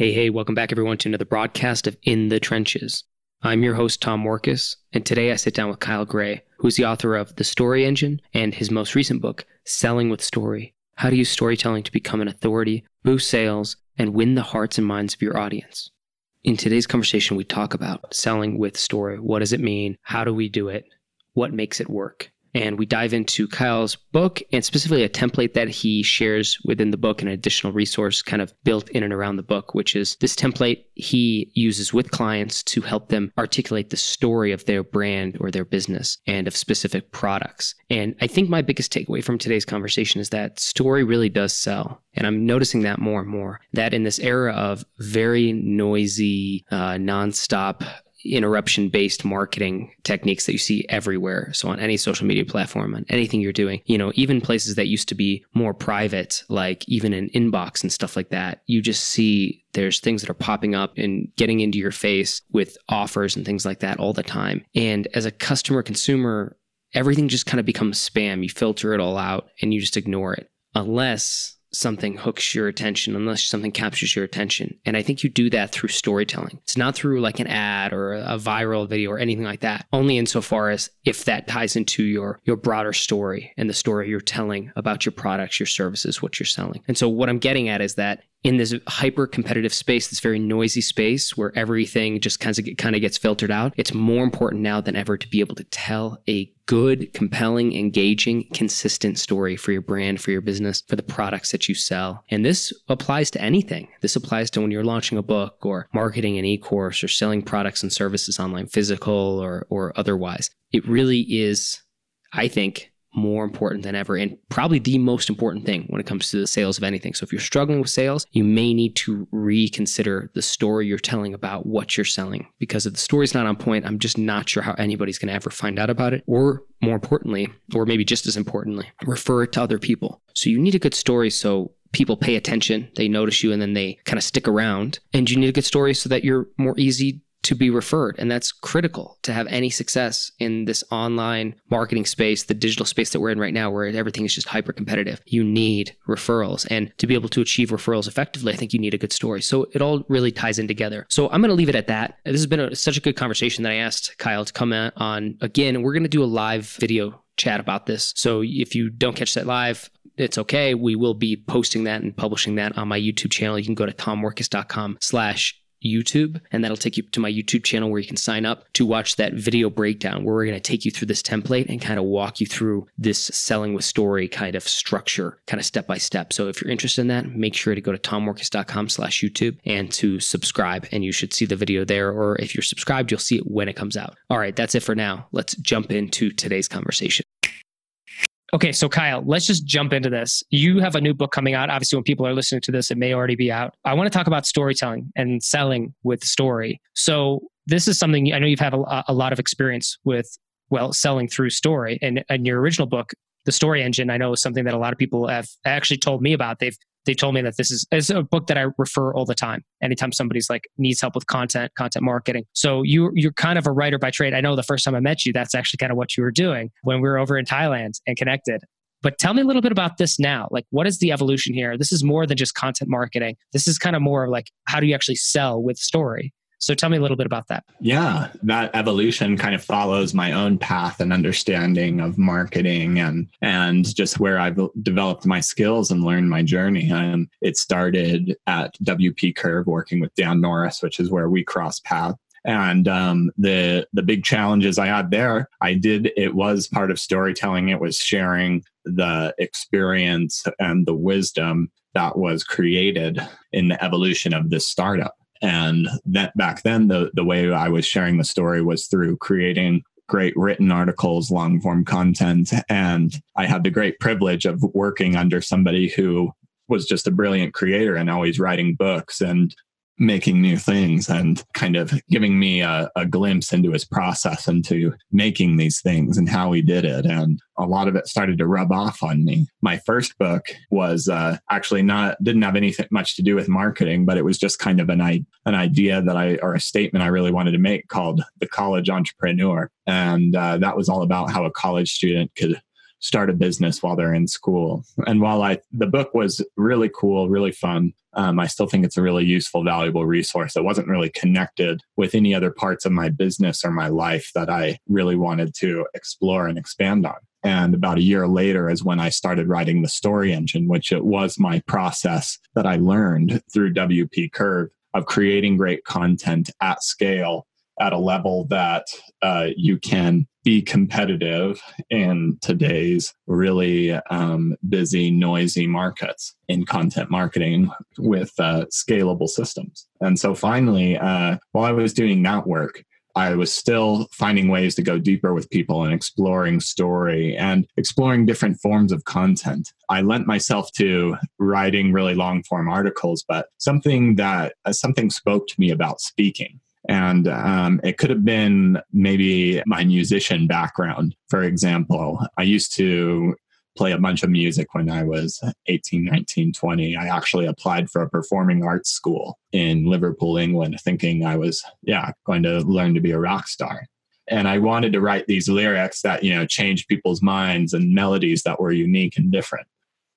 Hey, hey, welcome back everyone to another broadcast of In the Trenches. I'm your host, Tom Morkes, and today I sit down with Kyle Gray, who's the author of The Story Engine and his most recent book, Selling with Story How to Use Storytelling to Become an Authority, Boost Sales, and Win the Hearts and Minds of Your Audience. In today's conversation, we talk about selling with story. What does it mean? How do we do it? What makes it work? And we dive into Kyle's book and specifically a template that he shares within the book, and an additional resource kind of built in and around the book, which is this template he uses with clients to help them articulate the story of their brand or their business and of specific products. And I think my biggest takeaway from today's conversation is that story really does sell. And I'm noticing that more and more that in this era of very noisy, uh, nonstop interruption based marketing techniques that you see everywhere. So on any social media platform, on anything you're doing, you know, even places that used to be more private, like even an inbox and stuff like that, you just see there's things that are popping up and getting into your face with offers and things like that all the time. And as a customer consumer, everything just kind of becomes spam. You filter it all out and you just ignore it. Unless something hooks your attention unless something captures your attention. And I think you do that through storytelling. It's not through like an ad or a viral video or anything like that. Only insofar as if that ties into your your broader story and the story you're telling about your products, your services, what you're selling. And so what I'm getting at is that in this hyper competitive space, this very noisy space where everything just kind of kind of gets filtered out, it's more important now than ever to be able to tell a good, compelling, engaging, consistent story for your brand, for your business, for the products that you sell. And this applies to anything. This applies to when you're launching a book or marketing an e-course or selling products and services online, physical or or otherwise. It really is I think more important than ever and probably the most important thing when it comes to the sales of anything. So if you're struggling with sales, you may need to reconsider the story you're telling about what you're selling because if the story's not on point, I'm just not sure how anybody's going to ever find out about it or more importantly, or maybe just as importantly, refer it to other people. So you need a good story so people pay attention, they notice you and then they kind of stick around. And you need a good story so that you're more easy to be referred. And that's critical to have any success in this online marketing space, the digital space that we're in right now, where everything is just hyper competitive. You need referrals. And to be able to achieve referrals effectively, I think you need a good story. So it all really ties in together. So I'm going to leave it at that. This has been a, such a good conversation that I asked Kyle to come on again. We're going to do a live video chat about this. So if you don't catch that live, it's okay. We will be posting that and publishing that on my YouTube channel. You can go to tommorkes.com slash YouTube, and that'll take you to my YouTube channel where you can sign up to watch that video breakdown where we're going to take you through this template and kind of walk you through this selling with story kind of structure, kind of step by step. So if you're interested in that, make sure to go to tommorkes.com slash YouTube and to subscribe, and you should see the video there. Or if you're subscribed, you'll see it when it comes out. All right, that's it for now. Let's jump into today's conversation. Okay, so Kyle, let's just jump into this. You have a new book coming out. Obviously, when people are listening to this, it may already be out. I want to talk about storytelling and selling with story. So, this is something I know you've had a, a lot of experience with, well, selling through story. And in your original book, The Story Engine, I know is something that a lot of people have actually told me about. They've they told me that this is, is a book that I refer all the time. Anytime somebody's like needs help with content, content marketing. So you you're kind of a writer by trade. I know the first time I met you, that's actually kind of what you were doing when we were over in Thailand and connected. But tell me a little bit about this now. Like, what is the evolution here? This is more than just content marketing. This is kind of more of like, how do you actually sell with story? So tell me a little bit about that. Yeah, that evolution kind of follows my own path and understanding of marketing and and just where I've developed my skills and learned my journey. And it started at WP Curve working with Dan Norris, which is where we cross paths and um, the the big challenges I had there, I did. It was part of storytelling. It was sharing the experience and the wisdom that was created in the evolution of this startup. And that back then, the, the way I was sharing the story was through creating great written articles, long form content. And I had the great privilege of working under somebody who was just a brilliant creator and always writing books and making new things and kind of giving me a, a, glimpse into his process into making these things and how he did it. And a lot of it started to rub off on me. My first book was uh, actually not, didn't have anything much to do with marketing, but it was just kind of an, an idea that I, or a statement I really wanted to make called The College Entrepreneur. And uh, that was all about how a college student could start a business while they're in school. And while I the book was really cool, really fun, um, I still think it's a really useful, valuable resource. It wasn't really connected with any other parts of my business or my life that I really wanted to explore and expand on. And about a year later is when I started writing the story engine, which it was my process that I learned through WP Curve of creating great content at scale at a level that uh, you can be competitive in today's really um, busy, noisy markets in content marketing with uh, scalable systems. And so finally, uh, while I was doing that work, I was still finding ways to go deeper with people and exploring story and exploring different forms of content. I lent myself to writing really long form articles, but something that uh, something spoke to me about speaking. And um, it could have been maybe my musician background. For example, I used to play a bunch of music when I was 18, 19, 20. I actually applied for a performing arts school in Liverpool, England, thinking I was, yeah, going to learn to be a rock star. And I wanted to write these lyrics that, you know, changed people's minds and melodies that were unique and different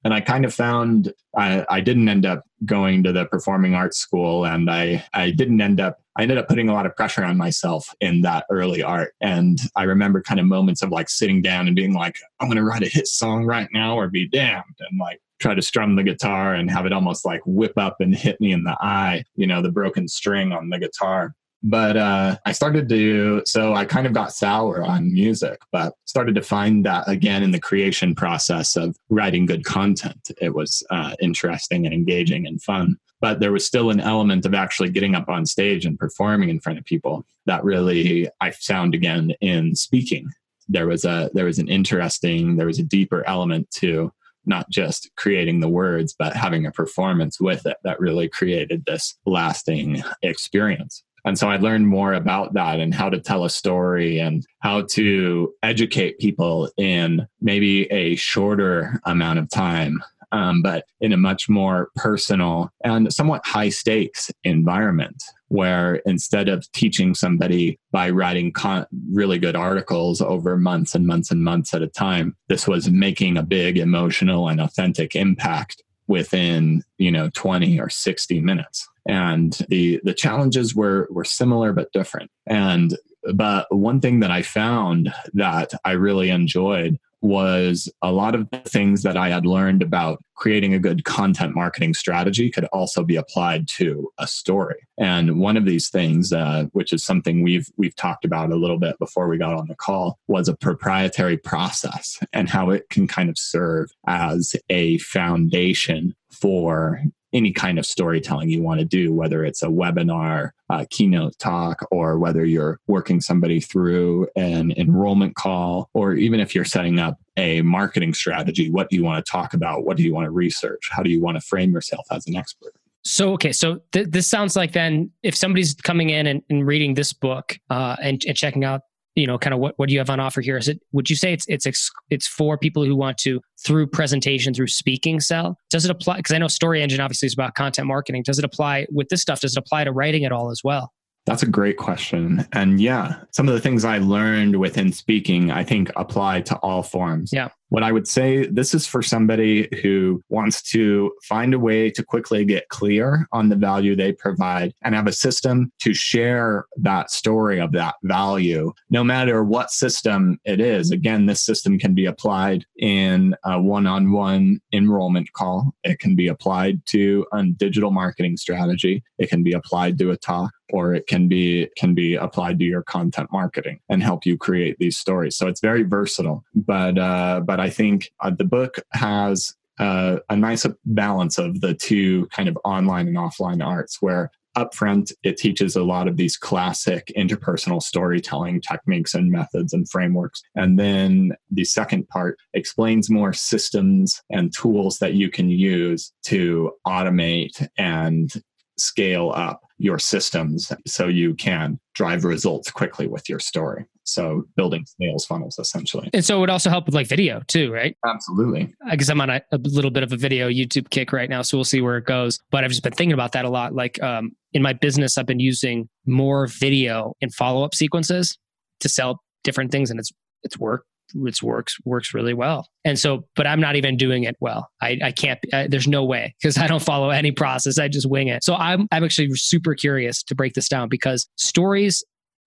and I kind of found I, I, didn't end up going to the performing arts school, and I I didn't end up I ended up putting a lot of pressure on myself in that early art. And I remember kind of moments of like sitting down and being like, I'm going to write a hit song right now, or be damned, and like try to strum the guitar and have it almost like whip up and hit me in the eye, you know, the broken string on the guitar but uh, I started to, so I kind of got sour on music, but started to find that again in the creation process of writing good content. It was uh, interesting and engaging and fun. But there was still an element of actually getting up on stage and performing in front of people that really I found again in speaking. There was a there was an interesting, there was a deeper element to not just creating the words, but having a performance with it that really created this lasting experience. And so I learned more about that and how to tell a story and how to educate people in maybe a shorter amount of time, um, but in a much more personal and somewhat high stakes environment where instead of teaching somebody by writing con- really good articles over months and months and months at a time, this was making a big emotional and authentic impact within, you know, 20 or 60 minutes. And the the challenges were were similar but different. And but one thing that i found that i really enjoyed was a lot of the things that I had learned about creating a good content marketing strategy could also be applied to a story. And one of these things, uh, which is something we've we've talked about a little bit before we got on the call, was a proprietary process and how it can kind of serve as a foundation for any kind of storytelling you want to do, whether it's a webinar, a keynote talk, or whether you're working somebody through an enrollment call, or even if you're setting up a marketing strategy, what do you want to talk about? What do you want to research? How do you want to frame yourself as an expert? So okay, so th- this sounds like then if somebody's coming in and, and reading this book uh, and, and, checking out you know kind of what, what do you have on offer here is it would you say it's it's it's for people who want to through presentation through speaking sell does it apply because i know story engine obviously is about content marketing does it apply with this stuff does it apply to writing at all as well that's a great question. And yeah, some of the things I learned within speaking, I think apply to all forms. Yeah. What I would say, this is for somebody who wants to find a way to quickly get clear on the value they provide and have a system to share that story of that value, no matter what system it is. Again, this system can be applied in a one on one enrollment call, it can be applied to a digital marketing strategy, it can be applied to a talk or it can be can be applied to your content marketing and help you create these stories. So it's very versatile. But uh, but I think uh, the book has uh, a nice balance of the two kind of online and offline arts where upfront it teaches a lot of these classic interpersonal storytelling techniques and methods and frameworks and then the second part explains more systems and tools that you can use to automate and scale up your systems so you can drive results quickly with your story. So building sales funnels essentially. And so it would also help with like video too, right? Absolutely. I guess I'm on a, a, little bit of a video YouTube kick right now, so we'll see where it goes. But I've just been thinking about that a lot. Like um, in my business, I've been using more video in follow up sequences to sell different things, and it's it's worked it works works really well. And so, but I'm not even doing it well. I, I can't. I, there's no way because I don't follow any process. I just wing it. So I'm I'm actually super curious to break this down because stories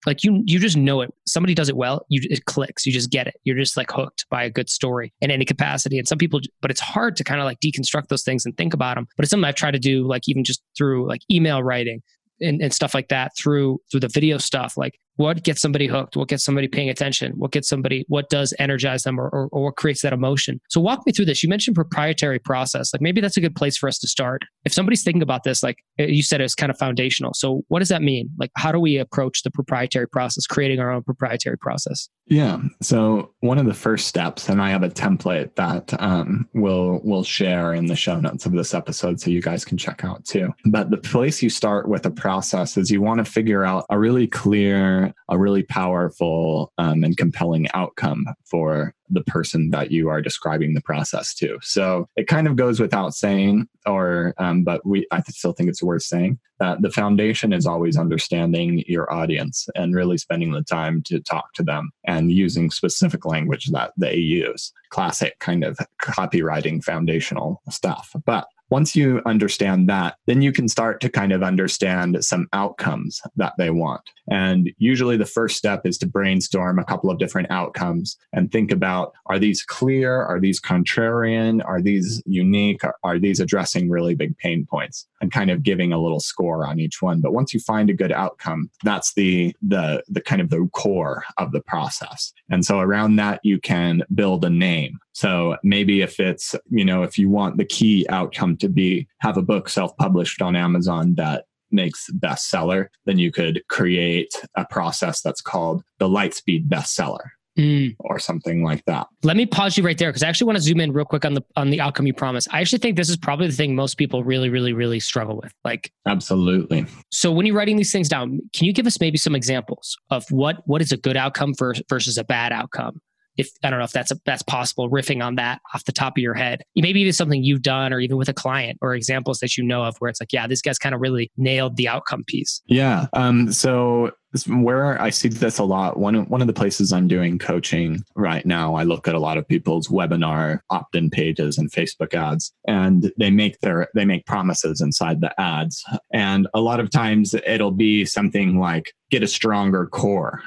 like you you just know it. Somebody does it well you it clicks. You just get it. You're just like hooked by a good story in any capacity. And some people but it's hard to kind of like deconstruct those things and think about them but it's something i've tried to do like even just through like email writing and, and stuff like that through through the video stuff. Like what gets somebody hooked? What gets somebody paying attention? What gets somebody what does energize them or, or, or, what creates that emotion? So walk me through this. You mentioned proprietary process. Like maybe that's a good place for us to start. If somebody's thinking about this like eh, you said it's kind of foundational. So what does that mean? Like how do we approach the proprietary process creating our own proprietary process? Yeah. So one of the first steps and i have a template that um, we'll we'll share in the show notes of this episode so you guys can check out too. But the place you start with a process is you want to figure out a really clear a really powerful um, and compelling outcome for the person that you are describing the process to. So it kind of goes without saying, or um, but we I still think it's worth saying that the foundation is always understanding your audience and really spending the time to talk to them and using specific language that they use. Classic kind of copywriting foundational stuff. But once you understand that, then you can start to kind of understand some outcomes that they want. And usually the first step is to brainstorm a couple of different outcomes and think about are these clear? Are these contrarian? Are these unique? Are, these addressing really big pain points? And kind of giving a little score on each one. But once you find a good outcome, that's the the the kind of the core of the process. And so around that you can build a name. So maybe if it's, you know, if you want the key outcome to be have a book self-published on Amazon that makes bestseller, then you could create a process that's called the Lightspeed bestseller. Mm. or something like that. Let me pause you right there because I actually want to zoom in real quick on the on the outcome you promise. I actually think this is probably the thing most people really, really, really struggle with. Like absolutely. So when you're writing these things down, can you give us maybe some examples of what what is a good outcome for, versus a bad outcome? If I don't know if that's a, that's possible, riffing on that off the top of your head. Maybe even something you've done, or even with a client, or examples that you know of where it's like, yeah, this guy's kind of really nailed the outcome piece. Yeah. Um. So where I see this a lot, one one of the places I'm doing coaching right now, I look at a lot of people's webinar opt-in pages and Facebook ads, and they make their they make promises inside the ads, and a lot of times it'll be something like get a stronger core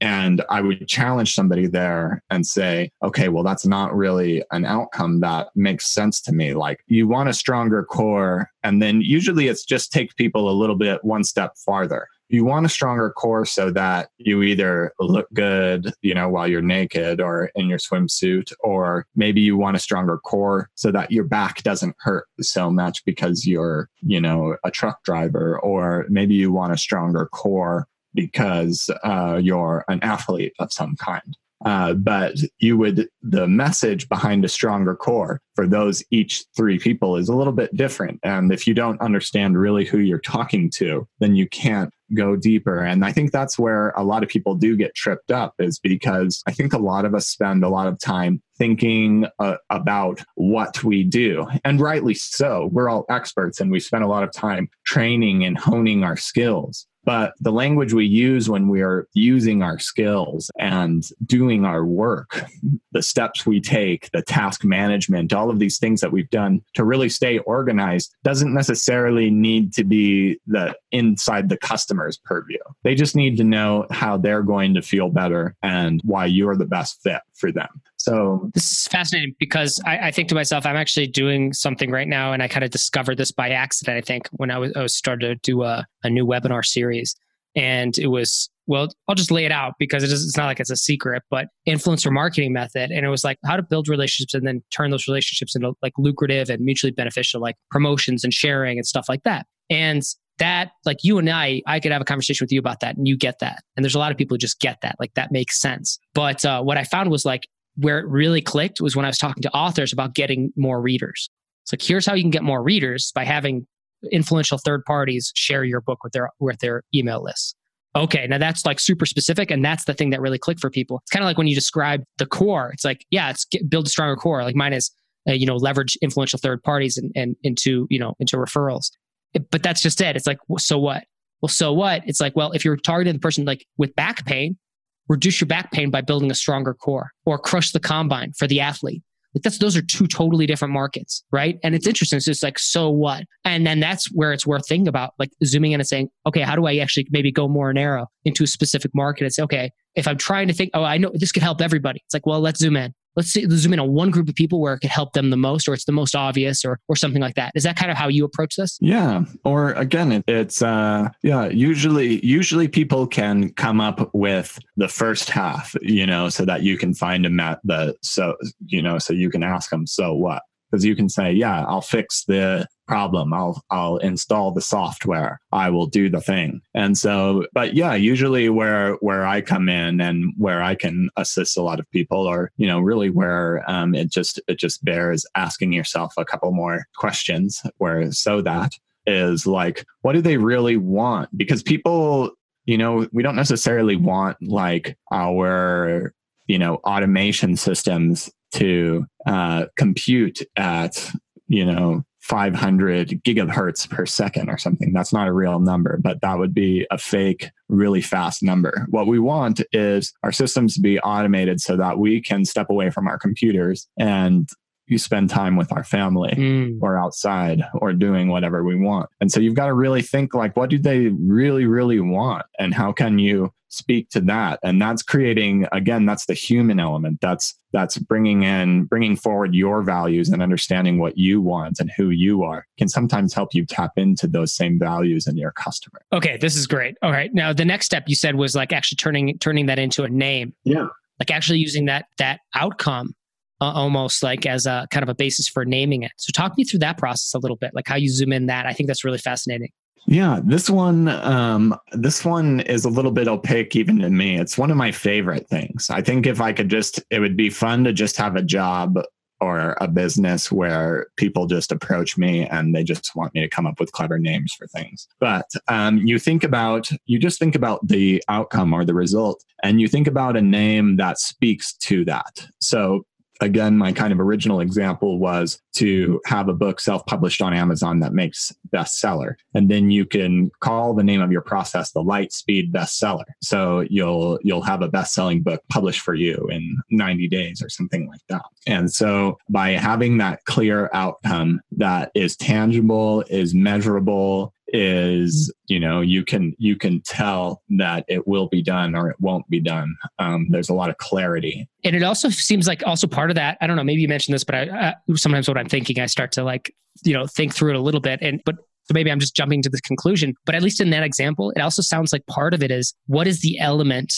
and I would challenge somebody there and say, okay, well, that's not really an outcome that makes sense to me. Like, you want a stronger core. And then usually it's just take people a little bit one step farther. You want a stronger core so that you either look good, you know, while you're naked or in your swimsuit, or maybe you want a stronger core so that your back doesn't hurt so much because you're, you know, a truck driver, or maybe you want a stronger core because uh, you're an athlete of some kind. Uh, but you would the message behind a stronger core for those each three people is a little bit different. And if you don't understand really who you're talking to then you can't go deeper. And i think that's where a lot of people do get tripped up is because i think a lot of us spend a lot of time thinking uh, about what we do. And rightly so. We're all experts and we spend a lot of time training and honing our skills but the language we use when we are using our skills and doing our work, the steps we take, the task management, all of these things that we've done to really stay organized doesn't necessarily need to be the inside the customer's purview. They just need to know how they're going to feel better and why you're the best fit for them. So this is fascinating because I, I, think to myself, I'm actually doing something right now, and I kind of discovered this by accident. I think when I was, I was started to do a, a new webinar series, and it was well, I'll just lay it out because it is, it's not like it's a secret, but influencer marketing method, and it was like how to build relationships and then turn those relationships into like lucrative and mutually beneficial, like promotions and sharing and stuff like that. And that like you and I, I could have a conversation with you about that and you get that. And there's a lot of people who just get that. Like that makes sense. But uh, what I found was like where it really clicked was when I was talking to authors about getting more readers. It's like, here's how you can get more readers by having influential third parties share your book with their, with their email lists. Okay, now that's like super specific, and that's the thing that really clicked for people. It's kind of like when you describe the core. It's like, yeah, it's get, build a stronger core. Like mine is, uh, you know, leverage influential third parties and, and into you know into referrals. It, but that's just it. It's like, so what? Well, so what? It's like, well, if you're targeting the person like with back pain, reduce your back pain by building a stronger core or crush the combine for the athlete. Like that's those are two totally different markets, right? And it's interesting. It's just like, so what? And then that's where it's worth thinking about, like zooming in and saying, okay, how do I actually maybe go more narrow into a specific market and say, okay, if I'm trying to think, oh, I know this could help everybody. It's like, well, let's zoom in let's see, zoom in on one group of people where it could help them the most, or it's the most obvious, or or something like that. Is that kind of how you approach this? Yeah. Or again, it, it's uh, yeah. Usually, usually people can come up with the first half, you know, so that you can find them at the so you know, so you can ask them, so what? Because you can say, yeah, I'll fix the problem. I'll I'll install the software. I will do the thing. And so, but yeah, usually where where I come in and where I can assist a lot of people, or you know, really where um, it just it just bears asking yourself a couple more questions, where so that is like, what do they really want? Because people, you know, we don't necessarily want like our you know automation systems to uh, compute at you know 500 gigahertz per second or something. That's not a real number, but that would be a fake, really fast number. What we want is our systems to be automated so that we can step away from our computers and you spend time with our family mm. or outside or doing whatever we want. And so you've got to really think like, what do they really, really want? And how can you speak to that? And that's creating, again, that's the human element. That's, that's bringing in, bringing forward your values and understanding what you want and who you are can sometimes help you tap into those same values in your customer. Okay. This is great. All right. Now the next step you said was like actually turning, turning that into a name. Yeah like actually using that that outcome uh, almost like as a kind of a basis for naming it. So talk me through that process a little bit, like how you zoom in that. I think that's really fascinating. Yeah, this one, um, this one is a little bit opaque even to me. It's one of my favorite things. I think if I could just, it would be fun to just have a job or a business where people just approach me and they just want me to come up with clever names for things. But um, you think about, you just think about the outcome or the result, and you think about a name that speaks to that. So again, my kind of original example was to have a book self published on Amazon that makes bestseller. And then you can call the name of your process the Lightspeed bestseller. So you'll, you'll have a best selling book published for you in 90 days or something like that. And so by having that clear outcome that is tangible, is measurable, is you know you can you can tell that it will be done or it won't be done. Um, there's a lot of clarity. And it also seems like also part of that i don't know maybe you mentioned this but i sometimes what i'm thinking i start to like you know think through it a little bit. And but so maybe i'm just jumping to this conclusion but at least in that example it also sounds like part of it is what is the element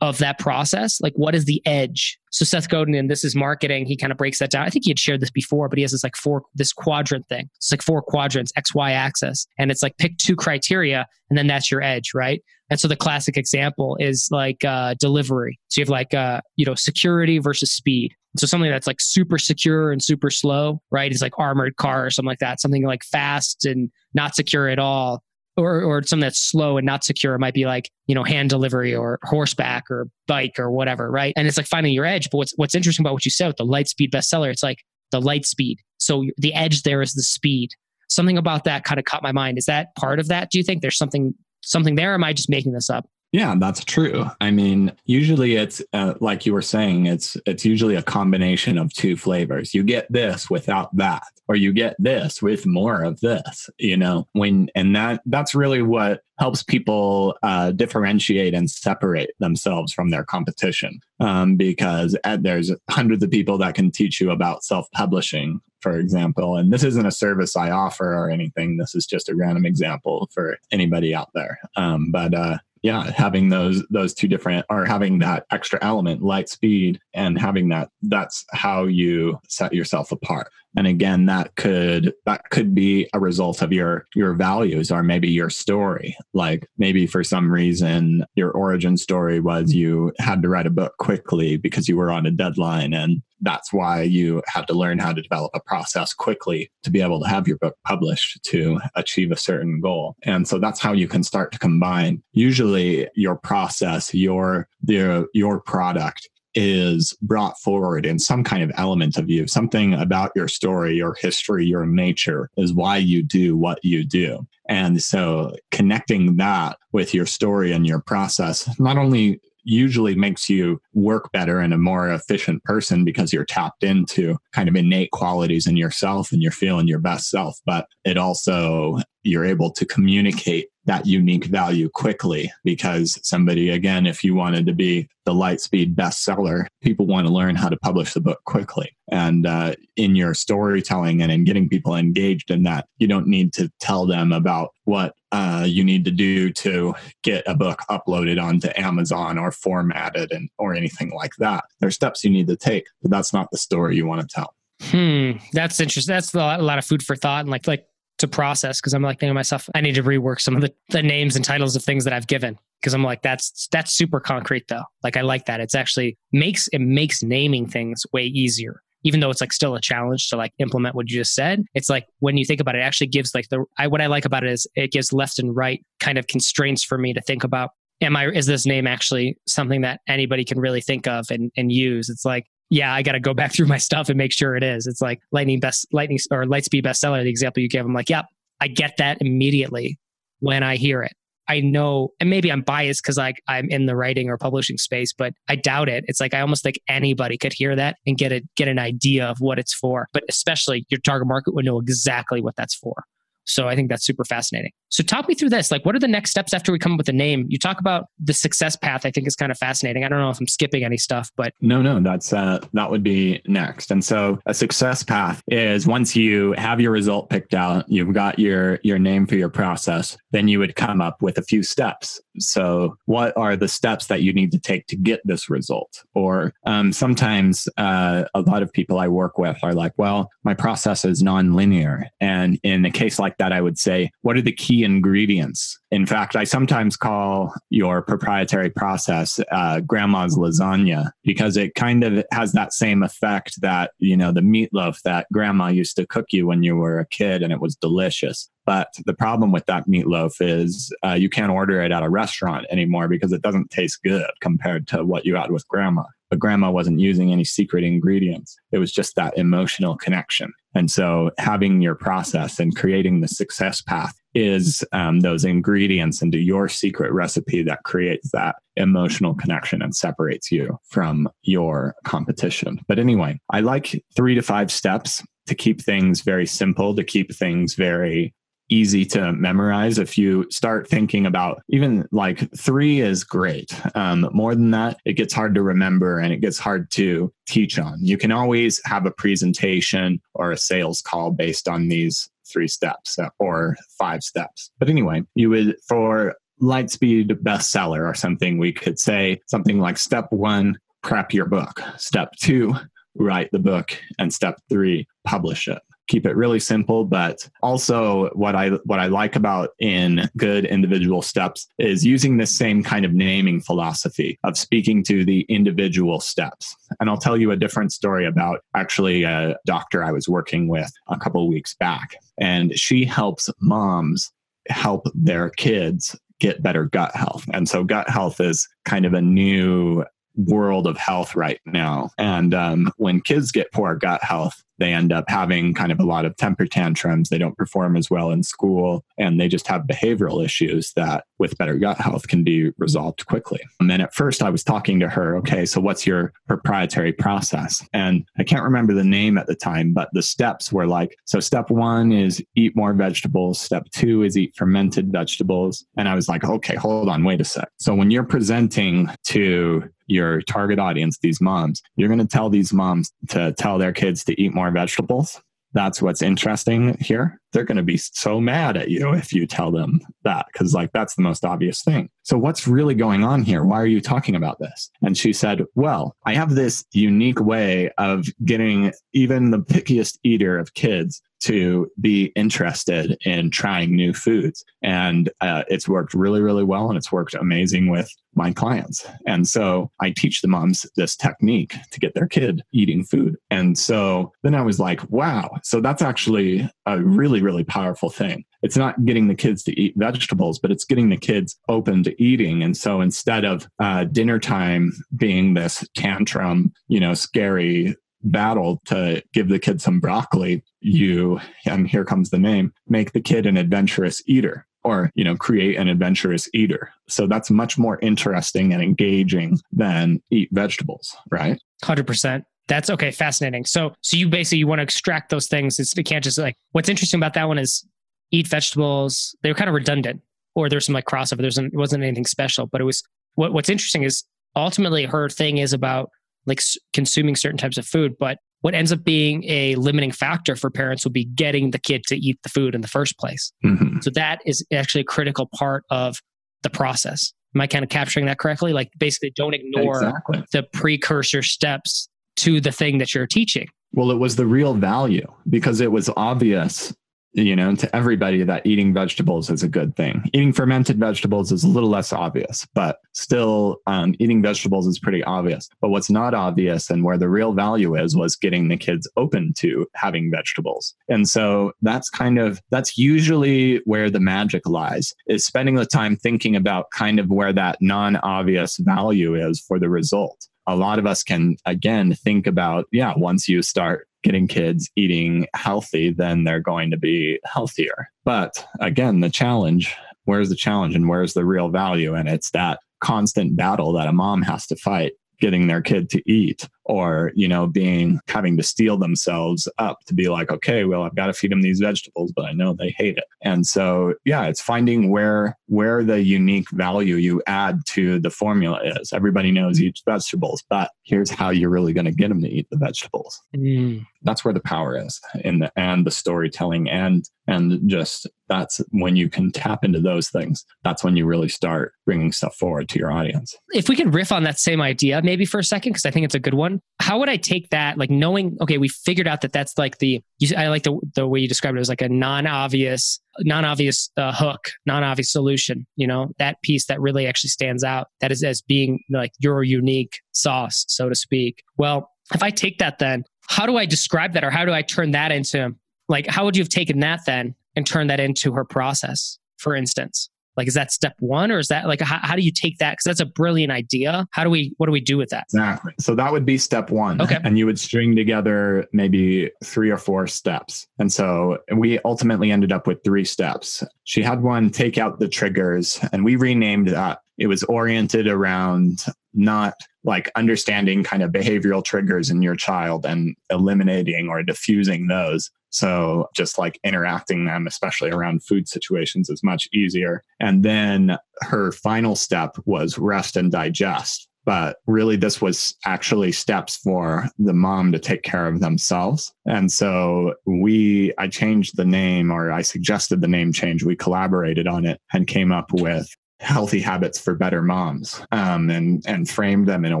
of that process? Like what is the edge? So seth godin and this is marketing he kind of breaks that down. I think he had shared this before but he has this like four this quadrant thing. It's like four quadrants x y axis. And it's like pick two criteria and then that's your edge right? And so the classic example is like uh, delivery. So you have like uh, you know security versus speed. So something that's like super secure and super slow right? Is like armored car or something like that. Something like fast and not secure at all or or something that's slow and not secure. Might be like you know hand delivery or horseback or bike or whatever, right? And it's like finding your edge. But what's what's interesting about what you said with the Lightspeed bestseller, it's like the light speed. So the edge there is the speed. Something about that kind of caught my mind. Is that part of that? Do you think there's something something there? am I just making this up? Yeah, that's true. I mean, usually it's uh, like you were saying, it's it's usually a combination of two flavors. You get this without that, or you get this with more of this. You know, when and that that's really what helps people uh, differentiate and separate themselves from their competition. Um, because uh, there's hundreds of people that can teach you about self-publishing, for example. And this isn't a service I offer or anything. This is just a random example for anybody out there. Um, but uh, yeah having those those two different or having that extra element light speed and having that that's how you set yourself apart. And again that could that could be a result of your your values or maybe your story. Like maybe for some reason your origin story was you had to write a book quickly because you were on a deadline and that's why you have to learn how to develop a process quickly to be able to have your book published to achieve a certain goal. And so that's how you can start to combine. Usually your process your your your product is brought forward in some kind of element of you, something about your story, your history, your nature is why you do what you do. And so connecting that with your story and your process not only usually makes you work better and a more efficient person because you're tapped into kind of innate qualities in yourself and you're feeling your best self. But it also, you're able to communicate that unique value quickly because somebody, again, if you wanted to be the Lightspeed bestseller, people want to learn how to publish the book quickly. And uh, in your storytelling and in getting people engaged in that, you don't need to tell them about what uh, you need to do to get a book uploaded onto Amazon or formatted and or anything like that. There are steps you need to take, but that's not the story you want to tell. Hmm, that's interesting. That's a lot of food for thought and like like to process because I'm like thinking to myself, I need to rework some of the, the names and titles of things that I've given because I'm like that's that's super concrete though. Like I like that. It's actually makes it makes naming things way easier. Even though it's like still a challenge to like implement what you just said, it's like when you think about it, it actually gives like the I, what I like about it is it gives left and right kind of constraints for me to think about. Am I is this name actually something that anybody can really think of and, and use? It's like yeah, I got to go back through my stuff and make sure it is. It's like lightning best, lightning or Lightspeed bestseller. The example you gave, I'm like, yep, I get that immediately when I hear it. I know, and maybe I'm biased because like I'm in the writing or publishing space, but I doubt it. It's like I almost think anybody could hear that and get a get an idea of what it's for. But especially your target market would know exactly what that's for. So I think that's super fascinating. So talk me through this. Like, what are the next steps after we come up with a name? You talk about the success path. I think is kind of fascinating. I don't know if I'm skipping any stuff, but no, no, that's uh, that would be next. And so a success path is once you have your result picked out, you've got your your name for your process, then you would come up with a few steps. So what are the steps that you need to take to get this result? Or um, sometimes uh, a lot of people I work with are like, well, my process is nonlinear, and in a case like that, I would say, what are the key ingredients. In fact, I sometimes call your proprietary process uh, grandma's lasagna because it kind of has that same effect that, you know, the meatloaf that grandma used to cook you when you were a kid and it was delicious. But the problem with that meatloaf is uh, you can't order it at a restaurant anymore because it doesn't taste good compared to what you had with grandma. But grandma wasn't using any secret ingredients. It was just that emotional connection. And so having your process and creating the success path is um, those ingredients into your secret recipe that creates that emotional connection and separates you from your competition. But anyway, I like three to five steps to keep things very simple, to keep things very easy to memorize if you start thinking about even like three is great um, more than that it gets hard to remember and it gets hard to teach on. You can always have a presentation or a sales call based on these three steps uh, or five steps. But anyway you would for lightspeed bestseller or something we could say something like step one prep your book. Step two write the book. And step three publish it keep it really simple but also what i what i like about in good individual steps is using the same kind of naming philosophy of speaking to the individual steps. And i'll tell you a different story about actually a doctor i was working with a couple weeks back and she helps moms help their kids get better gut health. And so gut health is kind of a new world of health right now. And um, when kids get poor gut health, they end up having kind of a lot of temper tantrums. They don't perform as well in school, and they just have behavioral issues that, with better gut health, can be resolved quickly. And then at first, I was talking to her, okay, so what's your proprietary process? And I can't remember the name at the time, but the steps were like so, step one is eat more vegetables, step two is eat fermented vegetables. And I was like, okay, hold on, wait a sec. So, when you're presenting to your target audience, these moms, you're going to tell these moms to tell their kids to eat more vegetables. That's what's interesting here. They're going to be so mad at you if you tell them that, because, like, that's the most obvious thing. So, what's really going on here? Why are you talking about this? And she said, Well, I have this unique way of getting even the pickiest eater of kids to be interested in trying new foods. And uh, it's worked really, really well. And it's worked amazing with my clients. And so I teach the moms this technique to get their kid eating food. And so then I was like, wow. So that's actually a really, really powerful thing. It's not getting the kids to eat vegetables, but it's getting the kids open to eating. And so instead of uh, dinner time being this tantrum, you know, scary battle to give the kid some broccoli, you, and here comes the name, make the kid an adventurous eater. or, you know, create an adventurous eater. So that's much more interesting and engaging than eat vegetables, right? 100%. That's okay. Fascinating. So, so you basically you want to extract those things. It's, it can't just like. What's interesting about that one is eat vegetables. They were kind of redundant, or there's some like crossover. There's it wasn't anything special, but it was. What, what's interesting is ultimately her thing is about like s- consuming certain types of food, but what ends up being a limiting factor for parents will be getting the kid to eat the food in the first place. Mm-hmm. So that is actually a critical part of the process. Am I kind of capturing that correctly? Like basically, don't ignore Exactly. the precursor steps to the thing that you're teaching. Well, it was the real value because it was obvious, you know, to everybody that eating vegetables is a good thing. Eating fermented vegetables is a little less obvious, but still, um, eating vegetables is pretty obvious. But what's not obvious and where the real value is was getting the kids open to having vegetables. And so that's kind of that's usually where the magic lies is spending the time thinking about kind of where that non-obvious value is for the result a lot of us can again think about yeah once you start getting kids eating healthy then they're going to be healthier. But again the challenge where's the challenge and where's the real value? And it's that constant battle that a mom has to fight getting their kid to eat or you know being having to steel themselves up to be like okay well i've got to feed them these vegetables but i know they hate it. And so yeah it's finding where where the unique value you add to the formula is. Everybody knows eats vegetables but here's how you're really going to get them to eat the vegetables. Mm. That's where the power is in the and the storytelling and and just that's when you can tap into those things that's when you really start bringing stuff forward to your audience. If we could riff on that same idea maybe for a second, because I think it's a good one. How would I take that, like knowing, okay, we figured out that that's like the, you, I like the, the way you described it as like a non-obvious, non-obvious uh, hook, non-obvious solution, you know, that piece that really actually stands out, that is as being like your unique sauce, so to speak. Well, if I take that then, how do I describe that or how do I turn that into, like, how would you have taken that then and turned that into her process, for instance? Like, is that step one or is that like, how, how do you take that? Because that's a brilliant idea. How do we, what do we do with that? Exactly. So that would be step one. Okay. And you would string together maybe three or four steps. And so we ultimately ended up with three steps. She had one take out the triggers, and we renamed that. It was oriented around not like understanding kind of behavioral triggers in your child and eliminating or diffusing those. So just like interacting them, especially around food situations, is much easier. And then her final step was rest and digest. But really, this was actually steps for the mom to take care of themselves. And so we, I changed the name or I suggested the name change. We collaborated on it and came up with healthy habits for better moms um, and and framed them in a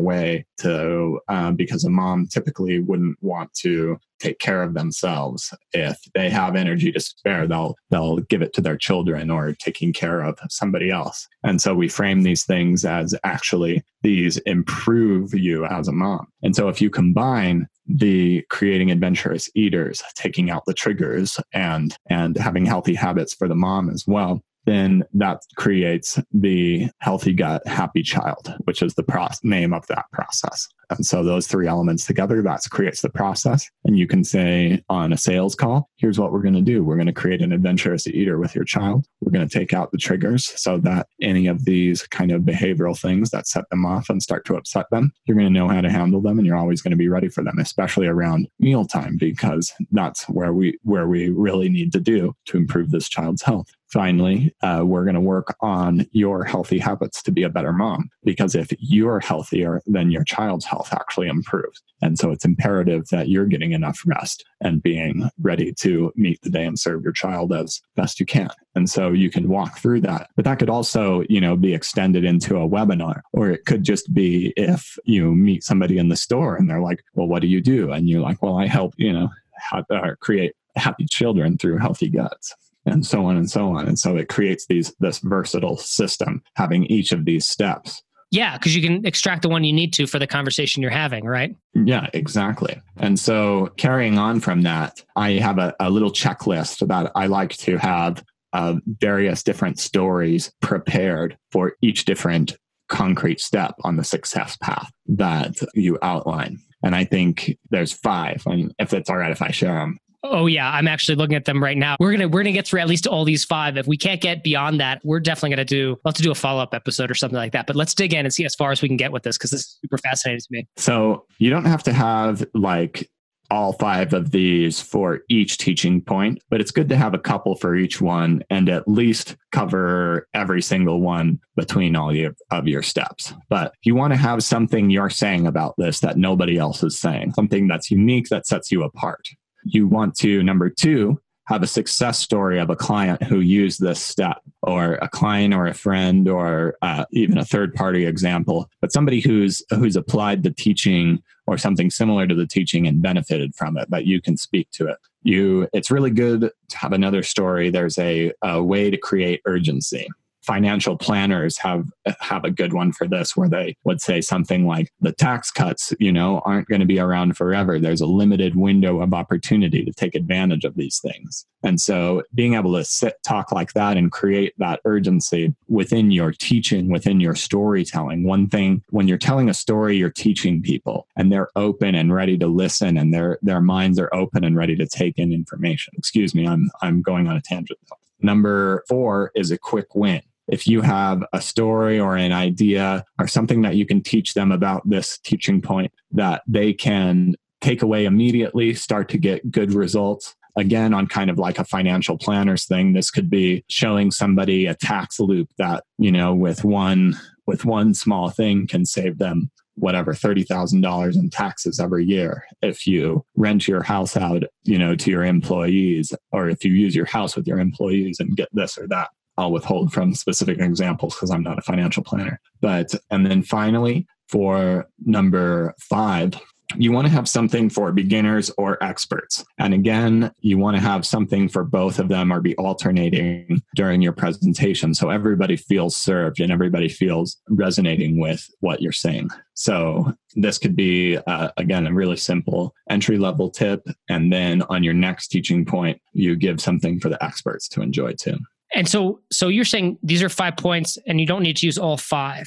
way to uh, because a mom typically wouldn't want to take care of themselves. If they have energy to spare they'll they'll give it to their children or taking care of somebody else. And so we frame these things as actually these improve you as a mom. And so if you combine the creating adventurous eaters taking out the triggers and and having healthy habits for the mom as well then that creates the healthy gut, happy child, which is the pro- name of that process. And so those three elements together, that creates the process. And you can say on a sales call, here's what we're going to do. We're going to create an adventurous eater with your child. We're going to take out the triggers so that any of these kind of behavioral things that set them off and start to upset them, you're going to know how to handle them and you're always going to be ready for them, especially around mealtime, because that's where we where we really need to do to improve this child's health finally, uh, we're going to work on your healthy habits to be a better mom. Because if you're healthier, then your child's health actually improves. And so it's imperative that you're getting enough rest and being ready to meet the day and serve your child as best you can. And so you can walk through that. But that could also, you know, be extended into a webinar, or it could just be if you meet somebody in the store and they're like, well, what do you do? And you're like, well, I help, you know, uh, create happy children through healthy guts and so on and so on. And so it creates these this versatile system having each of these steps. Yeah, because you can extract the one you need to for the conversation you're having, right? Yeah, exactly. And so carrying on from that, I have a, a little checklist that I like to have uh, various different stories prepared for each different concrete step on the success path that you outline. And I think there's five. And if it's all right if I share them, Oh yeah, I'm actually looking at them right now. We're gonna we're gonna get through at least all these five. If we can't get beyond that, we're definitely gonna do we'll have to do a follow up episode or something like that. But let's dig in and see as far as we can get with this because this is super fascinating to me. So you don't have to have like all five of these for each teaching point, but it's good to have a couple for each one and at least cover every single one between all your, of your steps. But you want to have something you're saying about this that nobody else is saying, something that's unique that sets you apart. You want to, number two, have a success story of a client who used this step or a client or a friend or uh, even a third party example but somebody who's who's applied the teaching or something similar to the teaching and benefited from it but you can speak to it. You it's really good to have another story. There's a, a way to create urgency financial planners have have a good one for this where they would say something like the tax cuts you know aren't going to be around forever. There's a limited window of opportunity to take advantage of these things. And so being able to sit talk like that and create that urgency within your teaching within your storytelling. One thing when you're telling a story you're teaching people and they're open and ready to listen and their their minds are open and ready to take in information. Excuse me i'm i'm going on a tangent Number four is a quick win if you have a story or an idea or something that you can teach them about this teaching point that they can take away immediately, start to get good results. Again, on kind of like a financial planners thing, this could be showing somebody a tax loop that, you know, with one with one small thing can save them whatever $30,000 in taxes every year if you rent your house out, you know, to your employees or if you use your house with your employees and get this or that. I'll withhold from specific examples because I'm not a financial planner. But, and then finally, for number five, you want to have something for beginners or experts. And again, you want to have something for both of them or be alternating during your presentation. So everybody feels served and everybody feels resonating with what you're saying. So this could be, uh, again, a really simple entry level tip. And then on your next teaching point, you give something for the experts to enjoy too. And so, so you're saying these are five points, and you don't need to use all five,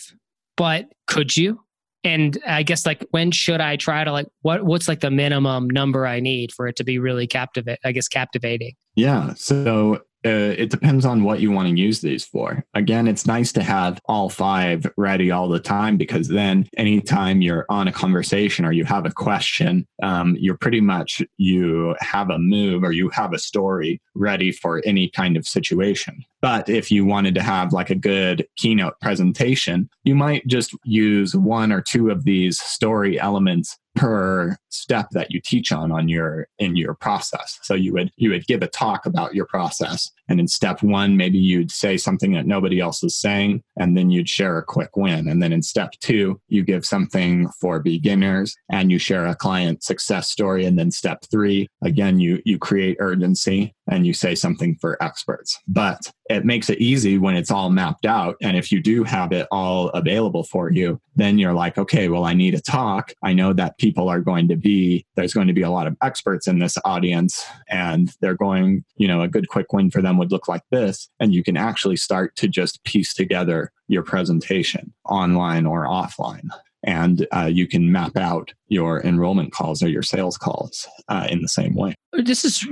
but could you? And I guess like when should I try to like what what's like the minimum number I need for it to be really captivate? I guess captivating. Yeah. So uh, it depends on what you want to use these for. Again, it's nice to have all five ready all the time because then anytime you're on a conversation or you have a question, um, you're pretty much you have a move or you have a story ready for any kind of situation. But if you wanted to have like a good keynote presentation, you might just use one or two of these story elements per step that you teach on on your in your process. So you would you would give a talk about your process and in step one maybe you'd say something that nobody else is saying and then you'd share a quick win. And then in step two you give something for beginners and you share a client success story. And then step three again you you create urgency and you say something for experts but it makes it easy when it's all mapped out. And if you do have it all available for you, then you're like, okay, well, I need a talk. I know that people are going to be, there's going to be a lot of experts in this audience, and they're going, you know, a good quick win for them would look like this. And you can actually start to just piece together your presentation online or offline and uh, you can map out your enrollment calls or your sales calls uh, in the same way. This is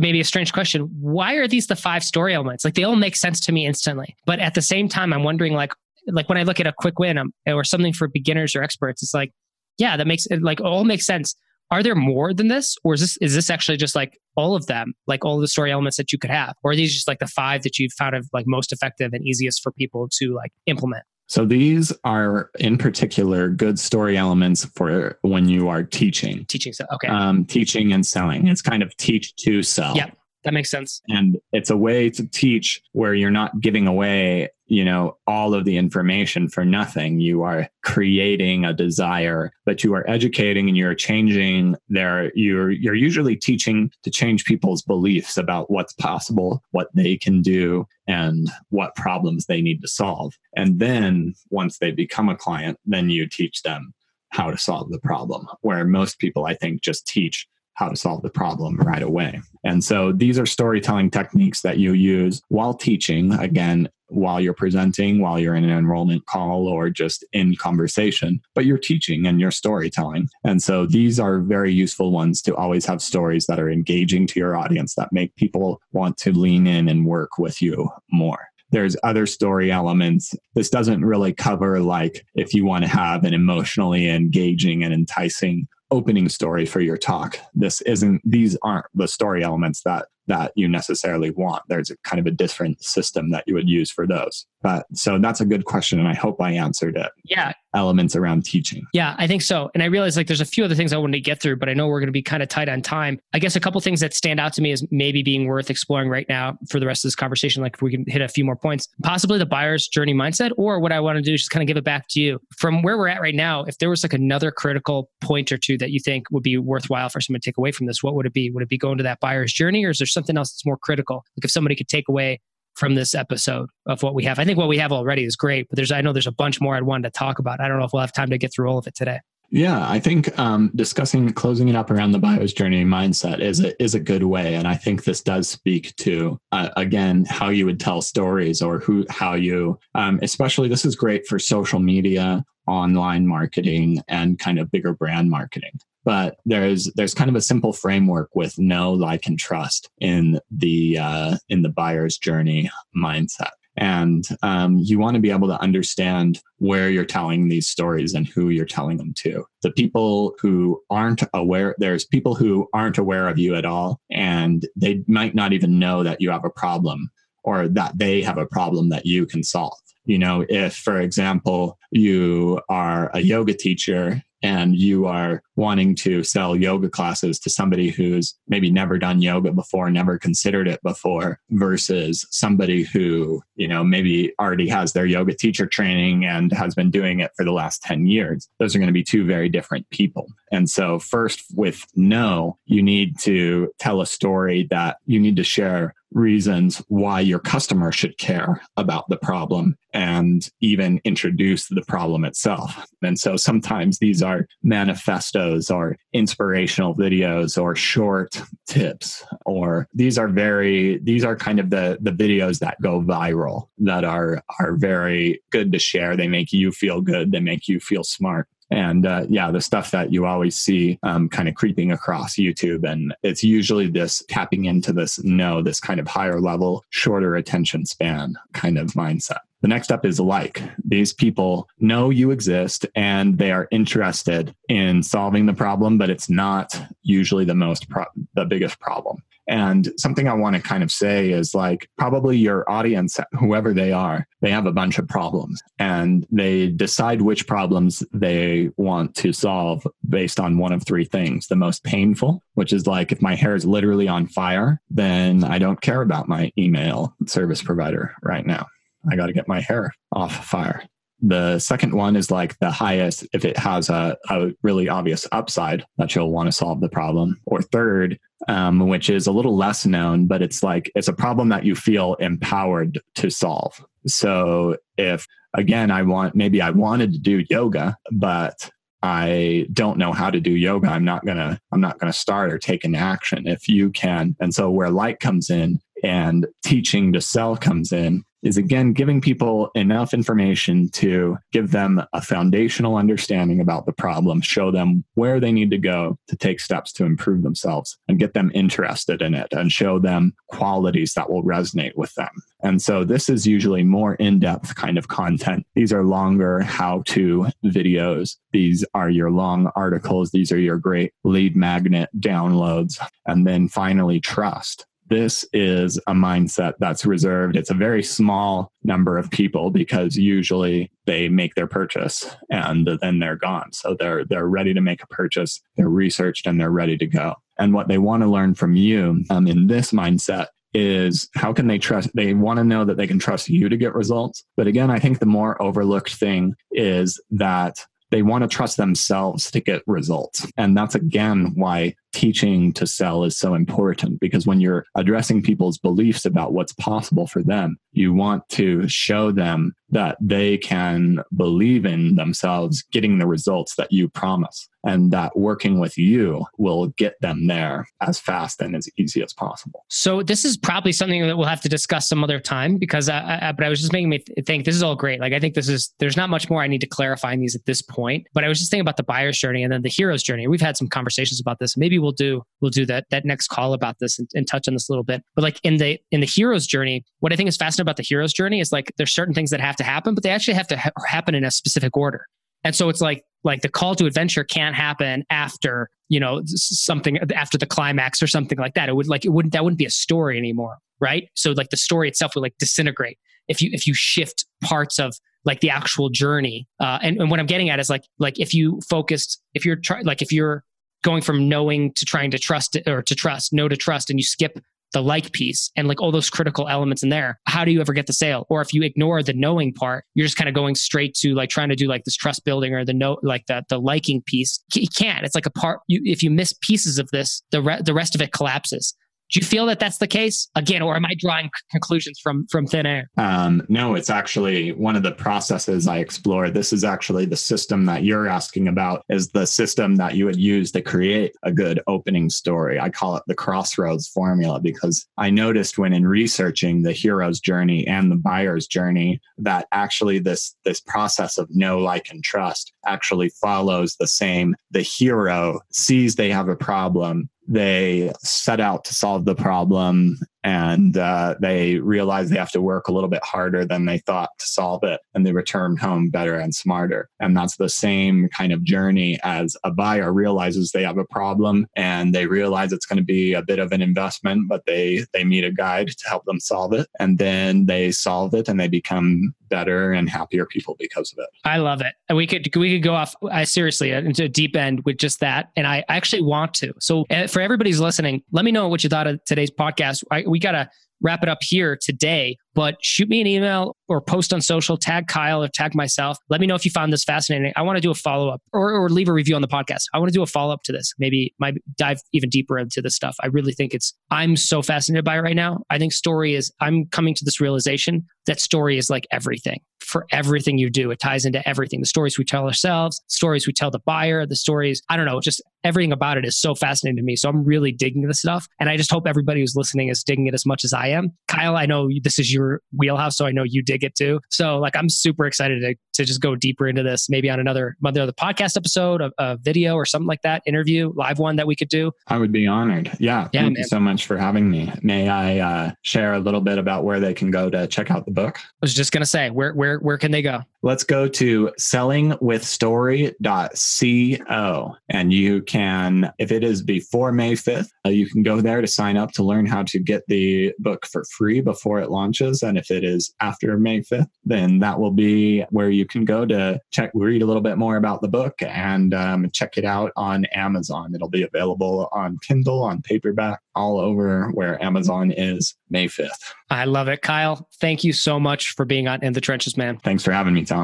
maybe a strange question. Why are these the five story elements? Like they all make sense to me instantly, but at the same time, I'm wondering like like when I look at a quick win um, or something for beginners or experts, it's like yeah, that makes it like all makes sense. Are there more than this, or is this is this actually just like all of them, like all the story elements that you could have, or are these just like the five that you've found of like most effective and easiest for people to like implement? So these are in particular good story elements for when you are teaching. Teaching, so okay. Um, teaching and selling. It's kind of teach to sell. Yeah, that makes sense. And it's a way to teach where you're not giving away you know all of the information for nothing you are creating a desire but you are educating and you're changing their you're you're usually teaching to change people's beliefs about what's possible what they can do and what problems they need to solve and then once they become a client then you teach them how to solve the problem where most people i think just teach how to solve the problem right away. And so these are storytelling techniques that you use while teaching. Again, while you're presenting, while you're in an enrollment call, or just in conversation, but you're teaching and you're storytelling. And so these are very useful ones to always have stories that are engaging to your audience that make people want to lean in and work with you more there's other story elements. This doesn't really cover like if you want to have an emotionally engaging and enticing opening story for your talk. This isn't these aren't the story elements that that you necessarily want. There's a kind of a different system that you would use for those. But so that's a good question. And I hope I answered it. Yeah. Elements around teaching. Yeah, I think so. And I realize like there's a few other things I wanted to get through, but I know we're going to be kind of tight on time. I guess a couple things that stand out to me is maybe being worth exploring right now for the rest of this conversation. Like if we can hit a few more points, possibly the buyer's journey mindset, or what I want to do is just kind of give it back to you from where we're at right now. If there was like another critical point or two that you think would be worthwhile for someone to take away from this, what would it be? Would it be going to that buyer's journey or is there something else that's more critical? Like if somebody could take away from this episode of what we have. I think what we have already is great, but there's I know there's a bunch more I'd want to talk about. I don't know if we'll have time to get through all of it today. Yeah, I think um, discussing closing it up around the buyer's journey mindset is a, is a good way, and I think this does speak to uh, again how you would tell stories or who how you um, especially this is great for social media, online marketing, and kind of bigger brand marketing. But there's there's kind of a simple framework with know like and trust in the uh, in the buyer's journey mindset. And um, you want to be able to understand where you're telling these stories and who you're telling them to. The people who aren't aware there's people who aren't aware of you at all and they might not even know that you have a problem or that they have a problem that you can solve you know if for example you are a yoga teacher and you are wanting to sell yoga classes to somebody who's maybe never done yoga before, never considered it before, versus somebody who, you know, maybe already has their yoga teacher training and has been doing it for the last 10 years. Those are going to be two very different people. And so, first, with no, you need to tell a story that you need to share reasons why your customer should care about the problem and even introduce the problem itself. And so sometimes these are manifestos or inspirational videos or short tips or these are very these are kind of the the videos that go viral that are are very good to share. They make you feel good, they make you feel smart and uh, yeah the stuff that you always see um, kind of creeping across youtube and it's usually this tapping into this no this kind of higher level shorter attention span kind of mindset the next step is like. These people know you exist and they are interested in solving the problem, but it's not usually the most pro- the biggest problem. And something I want to kind of say is like probably your audience, whoever they are, they have a bunch of problems and they decide which problems they want to solve based on one of three things. The most painful, which is like if my hair is literally on fire, then I don't care about my email service provider right now. I got to get my hair off fire. The second one is like the highest if it has a, a really obvious upside that you'll want to solve the problem. Or third, um, which is a little less known, but it's like it's a problem that you feel empowered to solve. So if again, I want maybe I wanted to do yoga, but I don't know how to do yoga. I'm not gonna I'm not gonna start or take an action. If you can, and so where light comes in and teaching to sell comes in is again giving people enough information to give them a foundational understanding about the problem, show them where they need to go to take steps to improve themselves and get them interested in it and show them qualities that will resonate with them. And so this is usually more in depth kind of content. These are longer how to videos. These are your long articles. These are your great lead magnet downloads. And then finally, trust this is a mindset that's reserved. It's a very small number of people because usually they make their purchase and then they're gone. So they're they're ready to make a purchase, they're researched and they're ready to go. And what they want to learn from you um, in this mindset is how can they trust they want to know that they can trust you to get results but again i think the more overlooked thing is that they want to trust themselves to get results. And that's again why teaching to sell is so important because when you're addressing people's beliefs about what's possible for them, you want to show them that they can believe in themselves getting the results that you promise and that working with you will get them there as fast and as easy as possible. So this is probably something that we'll have to discuss some other time because I, I but I was just making me think this is all great. Like I think this is there's not much more I need to clarify in these at this point. But I was just thinking about the buyer's journey and then the hero's journey. We've had some conversations about this. Maybe we'll do we'll do that that next call about this and, and touch on this a little bit. But like in the in the hero's journey, what I think is fascinating about the hero's journey is like there's certain things that have to happen, but they actually have to ha- happen in a specific order. And so it's like like the call to adventure can't happen after you know something after the climax or something like that. It would like it wouldn't that wouldn't be a story anymore, right? So like the story itself would like disintegrate if you if you shift parts of like the actual journey. Uh, and, and what I'm getting at is like like if you focused if you're try, like if you're going from knowing to trying to trust or to trust, know to trust, and you skip the like piece and like all those critical elements in there, how do you ever get the sale? Or if you ignore the knowing part, you're just kind of going straight to like trying to do like this trust building or the note, like the, the liking piece. You can't. It's like a part, you, if you miss pieces of this, the, re- the rest of it collapses. Do you feel that that's the case again, or am I drawing conclusions from from thin air? Um, no, it's actually one of the processes I explore. This is actually the system that you're asking about. Is the system that you would use to create a good opening story? I call it the crossroads formula because I noticed when in researching the hero's journey and the buyer's journey that actually this this process of know, like, and trust actually follows the same. The hero sees they have a problem they set out to solve the problem and uh, they realize they have to work a little bit harder than they thought to solve it and they return home better and smarter. And that's the same kind of journey as a buyer realizes they have a problem and they realize it's going to be a bit of an investment but they they meet a guide to help them solve it. And then they solve it and they become better and happier people because of it. I love it. And we could we could go off i seriously uh, into a deep end with just that and i actually want to. So uh, for everybody's listening let me know what you thought of today's podcast. I, we got to wrap it up here today but shoot me an email or post on social, tag Kyle or tag myself. Let me know if you found this fascinating. I want to do a follow up or, or leave a review on the podcast. I want to do a follow up to this. Maybe might dive even deeper into this stuff. I really think it's, I'm so fascinated by it right now. I think story is, I'm coming to this realization that story is like everything for everything you do. It ties into everything. The stories we tell ourselves, stories we tell the buyer, the stories, I don't know, just everything about it is so fascinating to me. So I'm really digging this stuff. And I just hope everybody who's listening is digging it as much as I am. Kyle, I know this is your wheelhouse, so I know you dig it too. So like I'm super excited to to just go deeper into this, maybe on another another podcast episode, a, a video or something like that, interview, live one that we could do. I would be honored. Yeah, yeah thank man. you so much for having me. May I uh, share a little bit about where they can go to check out the book? I was just gonna say, where where where can they go? Let's go to sellingwithstory.co and you can, if it is before May 5th, uh, you can go there to sign up to learn how to get the book for free before it launches. And if it is after May 5th, then that will be where you can go to check, read a little bit more about the book and um, check it out on Amazon. It'll be available on Kindle, on paperback, all over where Amazon is May 5th. I love it. Kyle, thank you so much for being on In the Trenches, man. Thanks for having me, Tom.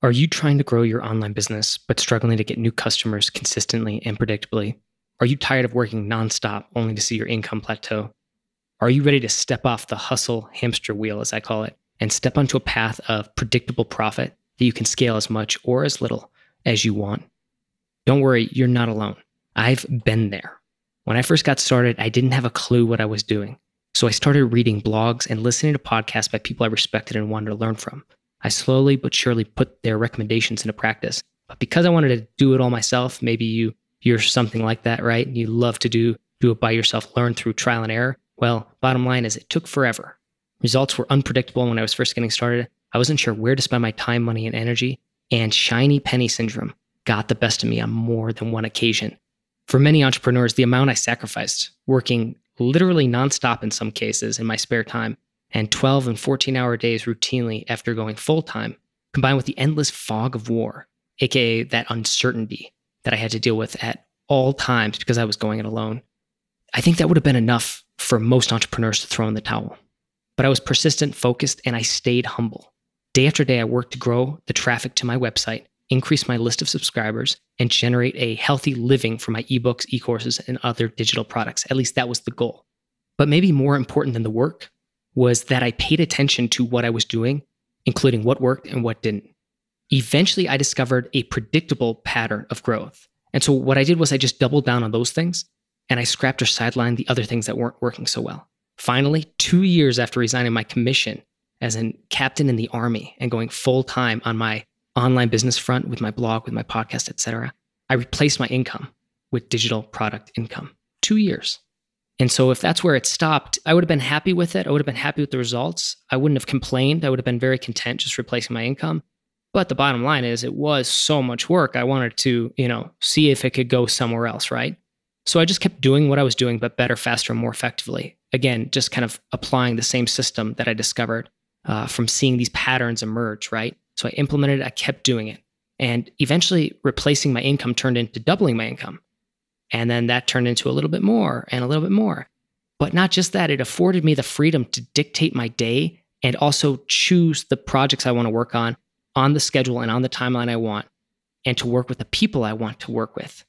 Are you trying to grow your online business but struggling to get new customers consistently and predictably? Are you tired of working nonstop only to see your income plateau? Are you ready to step off the hustle hamster wheel, as I call it, and step onto a path of predictable profit that you can scale as much or as little as you want? Don't worry, you're not alone. I've been there. When I first got started, I didn't have a clue what I was doing. So I started reading blogs and listening to podcasts by people I respected and wanted to learn from. I slowly but surely put their recommendations into practice. But because I wanted to do it all myself, maybe you you're something like that, right? And you love to do do it by yourself, learn through trial and error. Well, bottom line is it took forever. Results were unpredictable when I was first getting started. I wasn't sure where to spend my time, money, and energy, and shiny penny syndrome got the best of me on more than one occasion. For many entrepreneurs, the amount I sacrificed working literally nonstop in some cases in my spare time and 12 and 14 hour days routinely after going full time, combined with the endless fog of war, aka that uncertainty that I had to deal with at all times because I was going it alone. I think that would have been enough for most entrepreneurs to throw in the towel. But I was persistent, focused, and I stayed humble. Day after day, I worked to grow the traffic to my website, increase my list of subscribers, and generate a healthy living for my ebooks, e courses, and other digital products. At least that was the goal. But maybe more important than the work was that I paid attention to what I was doing including what worked and what didn't. Eventually, I discovered a predictable pattern of growth. And so what I did was I just doubled down on those things and I scrapped or sidelined the other things that weren't working so well. Finally, two years after resigning my commission as a captain in the army and going full time on my online business front with my blog, with my podcast, etc., I replaced my income with digital product income. Two years. And so if that's where it stopped, I would have been happy with it. I would have been happy with the results. I wouldn't have complained. I would have been very content just replacing my income. But the bottom line is it was so much work. I wanted to, you know, see if it could go somewhere else, right? So I just kept doing what I was doing, but better, faster, and more effectively. Again, just kind of applying the same system that I discovered uh, from seeing these patterns emerge, right? So I implemented it, I kept doing it. And eventually, replacing my income turned into doubling my income. And then that turned into a little bit more and a little bit more. But not just that, it afforded me the freedom to dictate my day and also choose the projects I want to work on on the schedule and on the timeline I want, and to work with the people I want to work with.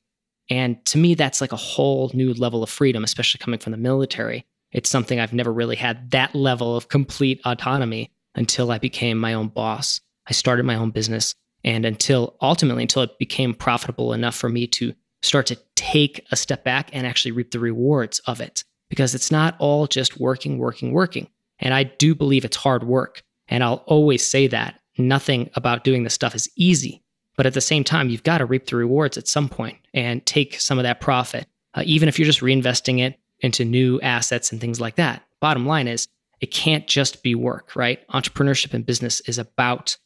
And to me, that's like a whole new level of freedom, especially coming from the military. It's something I've never really had that level of complete autonomy until I became my own boss. I started my own business. And until ultimately, until it became profitable enough for me to start to take a step back and actually reap the rewards of it. Because it's not all just working, working, working. And I do believe it's hard work. And I'll always say that nothing about doing this stuff is easy. But at the same time, you've got to reap the rewards at some point and take some of that profit, uh, even if you're just reinvesting it into new assets and things like that. Bottom line is, it can't just be work, right? Entrepreneurship and business is about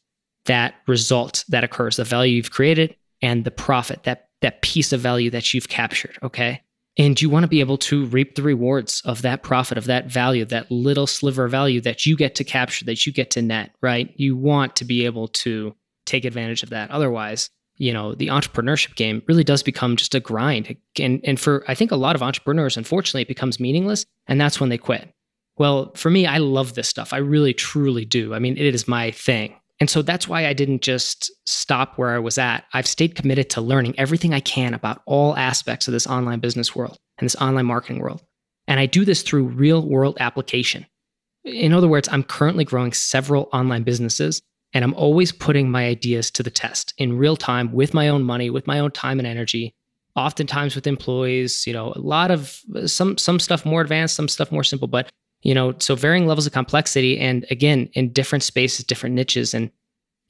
that result that occurs, the value you've created and the profit, that that piece of value that you've captured, okay? And you want to be able to reap the rewards of that profit, of that value, that little sliver of value that you get to capture, that you get to net, right? You want to be able to take advantage of that. Otherwise, you know, the entrepreneurship game really does become just a grind. And, and for, I think a lot of entrepreneurs, unfortunately, it becomes meaningless. And that's when they quit. Well, for me, I love this stuff. I really, truly do. I mean, it is my thing. And so that's why I didn't just stop where I was at. I've stayed committed to learning everything I can about all aspects of this online business world and this online marketing world. And I do this through real world application. In other words, I'm currently growing several online businesses and I'm always putting my ideas to the test in real time with my own money, with my own time and energy, oftentimes with employees, you know, a lot of some some stuff more advanced, some stuff more simple, but you know, so varying levels of complexity and again, in different spaces, different niches. And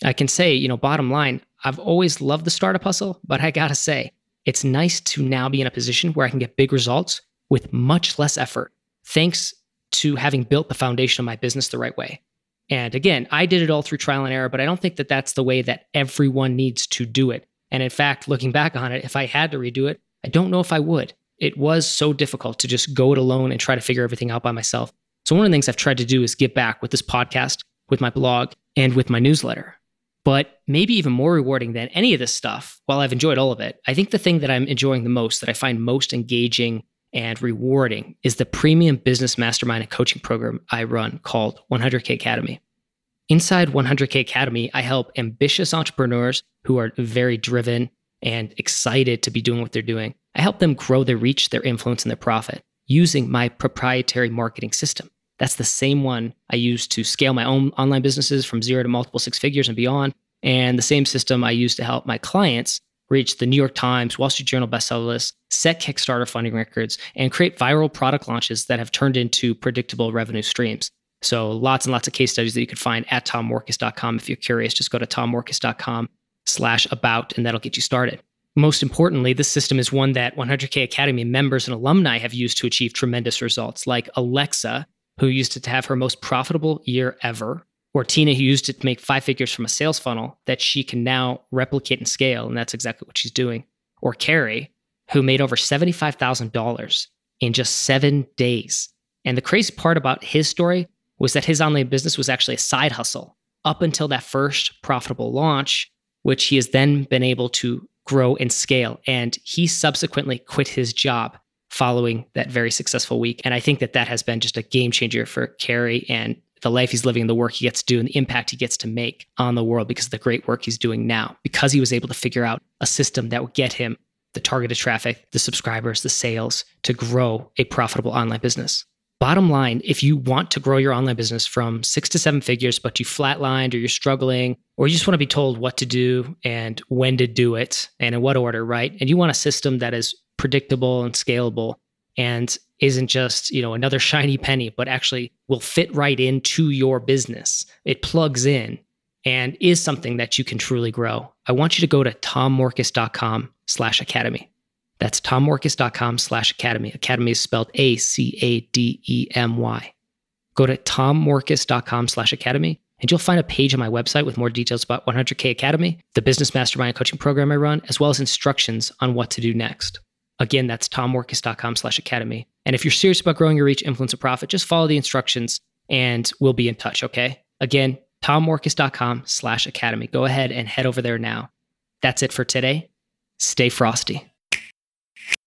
I can say, you know, bottom line, I've always loved the startup hustle, but I gotta say, it's nice to now be in a position where I can get big results with much less effort, thanks to having built the foundation of my business the right way. And again, I did it all through trial and error, but I don't think that that's the way that everyone needs to do it. And in fact, looking back on it, if I had to redo it, I don't know if I would. It was so difficult to just go it alone and try to figure everything out by myself. So, one of the things I've tried to do is give back with this podcast, with my blog, and with my newsletter. But maybe even more rewarding than any of this stuff, while I've enjoyed all of it, I think the thing that I'm enjoying the most, that I find most engaging and rewarding, is the premium business mastermind and coaching program I run called 100K Academy. Inside 100K Academy, I help ambitious entrepreneurs who are very driven and excited to be doing what they're doing. I help them grow their reach, their influence, and their profit using my proprietary marketing system. That's the same one I use to scale my own online businesses from zero to multiple six figures and beyond. And the same system I use to help my clients reach the New York Times, Wall Street Journal bestseller list, set Kickstarter funding records, and create viral product launches that have turned into predictable revenue streams. So lots and lots of case studies that you can find at tommorkes.com. If you're curious, just go to tommorkes.com slash about, and that'll get you started. Most importantly, this system is one that 100K Academy members and alumni have used to achieve tremendous results, like Alexa, who used it to have her most profitable year ever, or Tina, who used it to make five figures from a sales funnel that she can now replicate and scale. And that's exactly what she's doing. Or Carrie, who made over $75,000 in just seven days. And the crazy part about his story was that his online business was actually a side hustle up until that first profitable launch, which he has then been able to grow and scale. And he subsequently quit his job following that very successful week. And I think that that has been just a game changer for Carrie and the life he's living, the work he gets to do, and the impact he gets to make on the world because of the great work he's doing now, because he was able to figure out a system that would get him the targeted traffic, the subscribers, the sales to grow a profitable online business. bottom line, if you want to grow your online business from six to seven figures, but you flatlined or you're struggling, or you just want to be told what to do and when to do it and in what order, right? And you want a system that is predictable and scalable and isn't just, you know, another shiny penny, but actually will fit right into your business. It plugs in and is something that you can truly grow. I want you to go to tommorkes.com slash academy. That's tommorkes.com slash academy. Academy is spelled A C A D E M Y. Go to tommorkes.com slash academy and you'll find a page on my website with more details about 100K Academy, the business mastermind coaching program I run, as well as instructions on what to do next. Again, that's tommorkes.com slash academy. And if you're serious about growing your reach, influence, and profit, just follow the instructions and we'll be in touch, okay? Again, tommorkes.com slash academy. Go ahead and head over there now. That's it for today. Stay frosty.